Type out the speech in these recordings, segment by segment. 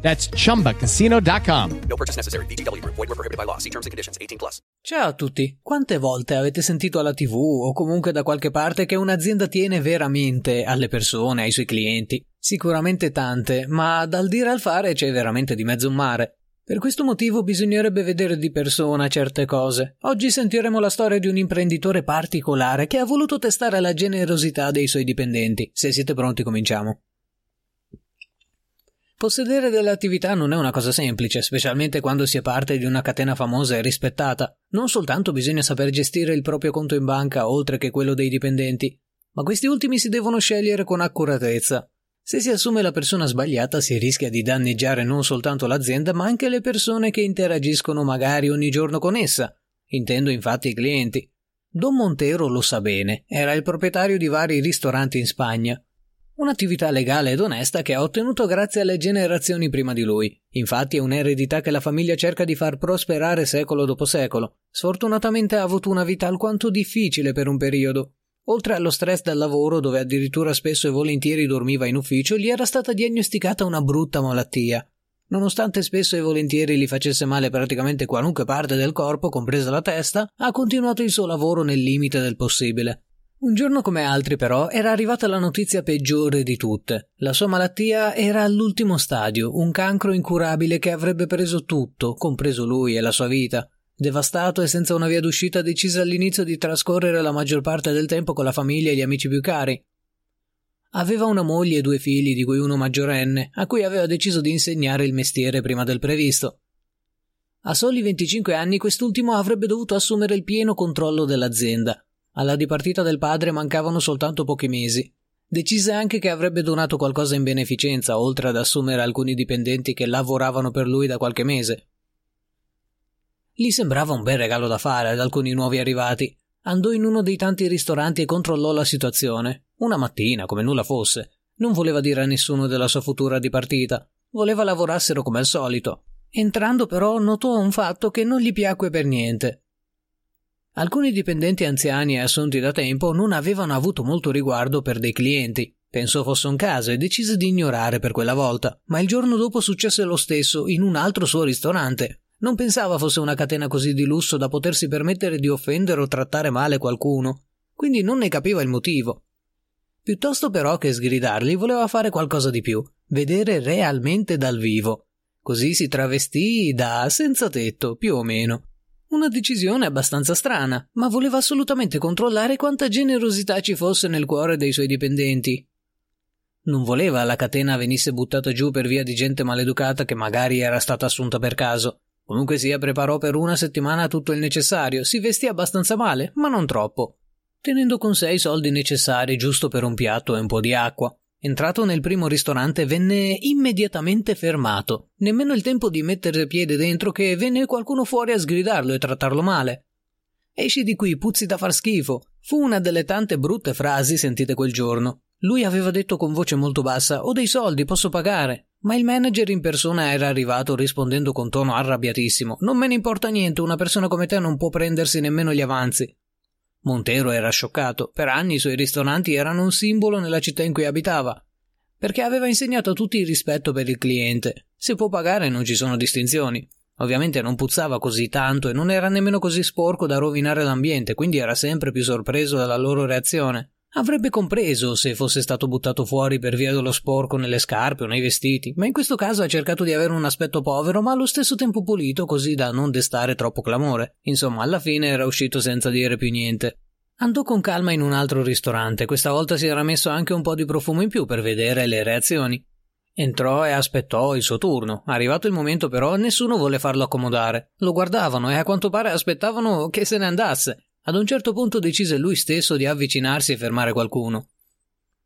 That's chumbacasino.com. No purchase necessary. VGW Group. Void were prohibited by law. See terms and conditions. 18 plus. Ciao a tutti. Quante volte avete sentito alla TV o comunque da qualche parte che un'azienda tiene veramente alle persone, ai suoi clienti? Sicuramente tante, ma dal dire al fare c'è veramente di mezzo un mare. Per questo motivo bisognerebbe vedere di persona certe cose. Oggi sentiremo la storia di un imprenditore particolare che ha voluto testare la generosità dei suoi dipendenti. Se siete pronti cominciamo. Possedere delle attività non è una cosa semplice, specialmente quando si è parte di una catena famosa e rispettata. Non soltanto bisogna saper gestire il proprio conto in banca oltre che quello dei dipendenti, ma questi ultimi si devono scegliere con accuratezza. Se si assume la persona sbagliata si rischia di danneggiare non soltanto l'azienda ma anche le persone che interagiscono magari ogni giorno con essa. Intendo infatti i clienti. Don Montero lo sa bene, era il proprietario di vari ristoranti in Spagna. Un'attività legale ed onesta che ha ottenuto grazie alle generazioni prima di lui. Infatti è un'eredità che la famiglia cerca di far prosperare secolo dopo secolo. Sfortunatamente ha avuto una vita alquanto difficile per un periodo. Oltre allo stress del lavoro, dove addirittura spesso e volentieri dormiva in ufficio, gli era stata diagnosticata una brutta malattia. Nonostante spesso e volentieri gli facesse male praticamente qualunque parte del corpo, compresa la testa, ha continuato il suo lavoro nel limite del possibile. Un giorno come altri, però, era arrivata la notizia peggiore di tutte. La sua malattia era all'ultimo stadio, un cancro incurabile che avrebbe preso tutto, compreso lui e la sua vita. Devastato e senza una via d'uscita, decise all'inizio di trascorrere la maggior parte del tempo con la famiglia e gli amici più cari. Aveva una moglie e due figli, di cui uno maggiorenne, a cui aveva deciso di insegnare il mestiere prima del previsto. A soli 25 anni quest'ultimo avrebbe dovuto assumere il pieno controllo dell'azienda. Alla dipartita del padre mancavano soltanto pochi mesi. Decise anche che avrebbe donato qualcosa in beneficenza, oltre ad assumere alcuni dipendenti che lavoravano per lui da qualche mese. Gli sembrava un bel regalo da fare ad alcuni nuovi arrivati. Andò in uno dei tanti ristoranti e controllò la situazione. Una mattina, come nulla fosse. Non voleva dire a nessuno della sua futura dipartita. Voleva lavorassero come al solito. Entrando però notò un fatto che non gli piacque per niente. Alcuni dipendenti anziani e assunti da tempo non avevano avuto molto riguardo per dei clienti. Pensò fosse un caso e decise di ignorare per quella volta, ma il giorno dopo successe lo stesso in un altro suo ristorante. Non pensava fosse una catena così di lusso da potersi permettere di offendere o trattare male qualcuno, quindi non ne capiva il motivo. Piuttosto però che sgridarli voleva fare qualcosa di più, vedere realmente dal vivo. Così si travestì da senza tetto, più o meno. Una decisione abbastanza strana, ma voleva assolutamente controllare quanta generosità ci fosse nel cuore dei suoi dipendenti. Non voleva la catena venisse buttata giù per via di gente maleducata che magari era stata assunta per caso. Comunque sia, preparò per una settimana tutto il necessario, si vestì abbastanza male, ma non troppo, tenendo con sé i soldi necessari giusto per un piatto e un po' di acqua. Entrato nel primo ristorante venne immediatamente fermato. Nemmeno il tempo di mettere piede dentro che venne qualcuno fuori a sgridarlo e trattarlo male. Esci di qui, puzzi da far schifo. Fu una delle tante brutte frasi sentite quel giorno. Lui aveva detto con voce molto bassa: Ho dei soldi, posso pagare. Ma il manager in persona era arrivato rispondendo con tono arrabbiatissimo: Non me ne importa niente, una persona come te non può prendersi nemmeno gli avanzi. Montero era scioccato. Per anni i suoi ristoranti erano un simbolo nella città in cui abitava, perché aveva insegnato a tutti il rispetto per il cliente. Se può pagare non ci sono distinzioni. Ovviamente non puzzava così tanto e non era nemmeno così sporco da rovinare l'ambiente, quindi era sempre più sorpreso dalla loro reazione. Avrebbe compreso se fosse stato buttato fuori per via dello sporco nelle scarpe o nei vestiti, ma in questo caso ha cercato di avere un aspetto povero ma allo stesso tempo pulito così da non destare troppo clamore. Insomma, alla fine era uscito senza dire più niente. Andò con calma in un altro ristorante, questa volta si era messo anche un po' di profumo in più per vedere le reazioni. Entrò e aspettò il suo turno. Arrivato il momento però nessuno volle farlo accomodare. Lo guardavano e a quanto pare aspettavano che se ne andasse. Ad un certo punto decise lui stesso di avvicinarsi e fermare qualcuno.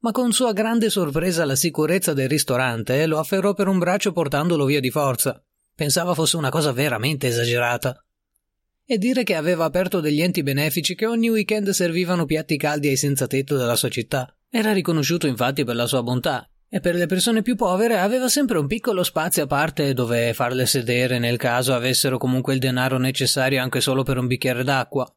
Ma con sua grande sorpresa la sicurezza del ristorante lo afferrò per un braccio portandolo via di forza. Pensava fosse una cosa veramente esagerata. E dire che aveva aperto degli enti benefici che ogni weekend servivano piatti caldi ai senza tetto della sua città. Era riconosciuto infatti per la sua bontà e per le persone più povere aveva sempre un piccolo spazio a parte dove farle sedere nel caso avessero comunque il denaro necessario anche solo per un bicchiere d'acqua.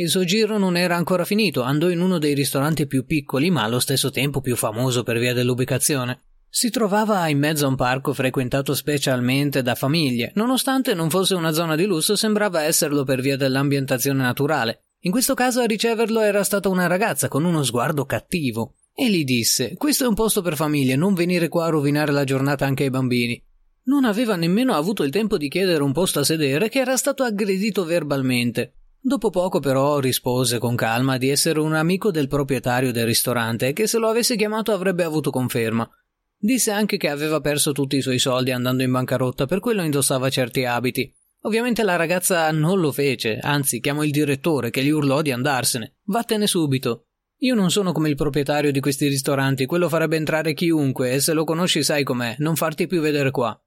Il suo giro non era ancora finito, andò in uno dei ristoranti più piccoli ma allo stesso tempo più famoso per via dell'ubicazione. Si trovava in mezzo a un parco frequentato specialmente da famiglie, nonostante non fosse una zona di lusso sembrava esserlo per via dell'ambientazione naturale. In questo caso a riceverlo era stata una ragazza con uno sguardo cattivo. E gli disse: Questo è un posto per famiglie, non venire qua a rovinare la giornata anche ai bambini. Non aveva nemmeno avuto il tempo di chiedere un posto a sedere che era stato aggredito verbalmente. Dopo poco però rispose con calma di essere un amico del proprietario del ristorante e che se lo avesse chiamato avrebbe avuto conferma. Disse anche che aveva perso tutti i suoi soldi andando in bancarotta, per quello indossava certi abiti. Ovviamente la ragazza non lo fece, anzi chiamò il direttore che gli urlò di andarsene. Vattene subito. Io non sono come il proprietario di questi ristoranti, quello farebbe entrare chiunque e se lo conosci sai com'è, non farti più vedere qua.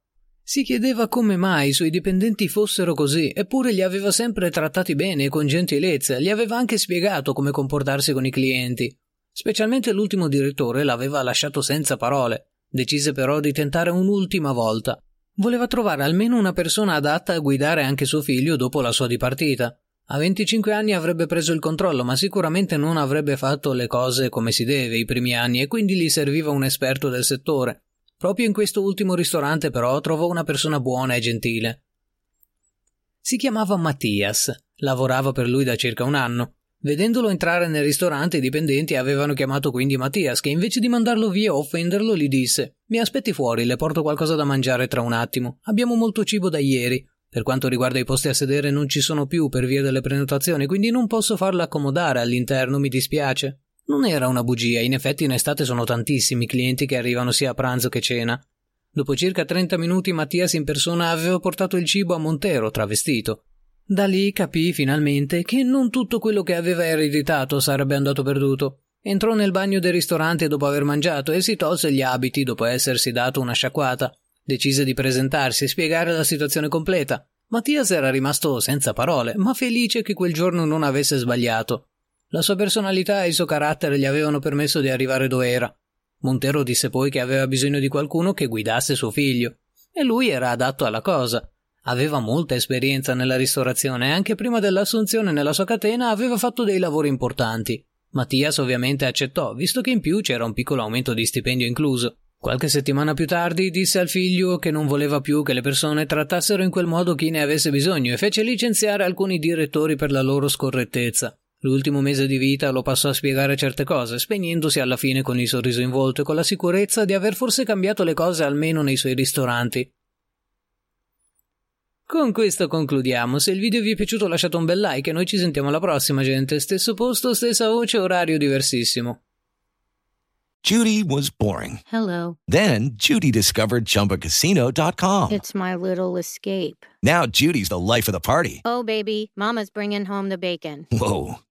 Si chiedeva come mai i suoi dipendenti fossero così, eppure li aveva sempre trattati bene e con gentilezza, gli aveva anche spiegato come comportarsi con i clienti. Specialmente l'ultimo direttore l'aveva lasciato senza parole. Decise però di tentare un'ultima volta. Voleva trovare almeno una persona adatta a guidare anche suo figlio dopo la sua dipartita. A 25 anni avrebbe preso il controllo, ma sicuramente non avrebbe fatto le cose come si deve i primi anni e quindi gli serviva un esperto del settore. Proprio in questo ultimo ristorante però trovò una persona buona e gentile. Si chiamava Mattias, lavorava per lui da circa un anno. Vedendolo entrare nel ristorante i dipendenti avevano chiamato quindi Mattias che invece di mandarlo via o offenderlo gli disse Mi aspetti fuori, le porto qualcosa da mangiare tra un attimo. Abbiamo molto cibo da ieri. Per quanto riguarda i posti a sedere non ci sono più per via delle prenotazioni, quindi non posso farlo accomodare all'interno, mi dispiace. Non era una bugia, in effetti in estate sono tantissimi clienti che arrivano sia a pranzo che cena. Dopo circa 30 minuti Mattias in persona aveva portato il cibo a Montero, travestito. Da lì capì finalmente che non tutto quello che aveva ereditato sarebbe andato perduto. Entrò nel bagno del ristorante dopo aver mangiato e si tolse gli abiti dopo essersi dato una sciacquata. Decise di presentarsi e spiegare la situazione completa. Mattias era rimasto senza parole, ma felice che quel giorno non avesse sbagliato. La sua personalità e il suo carattere gli avevano permesso di arrivare dove era. Montero disse poi che aveva bisogno di qualcuno che guidasse suo figlio, e lui era adatto alla cosa. Aveva molta esperienza nella ristorazione e anche prima dell'assunzione nella sua catena aveva fatto dei lavori importanti. Mattias ovviamente accettò, visto che in più c'era un piccolo aumento di stipendio incluso. Qualche settimana più tardi disse al figlio che non voleva più che le persone trattassero in quel modo chi ne avesse bisogno e fece licenziare alcuni direttori per la loro scorrettezza. L'ultimo mese di vita lo passò a spiegare certe cose, spegnendosi alla fine con il sorriso in volto e con la sicurezza di aver forse cambiato le cose almeno nei suoi ristoranti. Con questo concludiamo. Se il video vi è piaciuto lasciate un bel like e noi ci sentiamo alla prossima, gente. Stesso posto, stessa voce, orario diversissimo. Judy was boring. Hello. Then Judy discovered ChumbaCasino.com. It's my little escape. Now Judy's the life of the party. Oh, baby, Mama's bringing home the bacon. Whoa,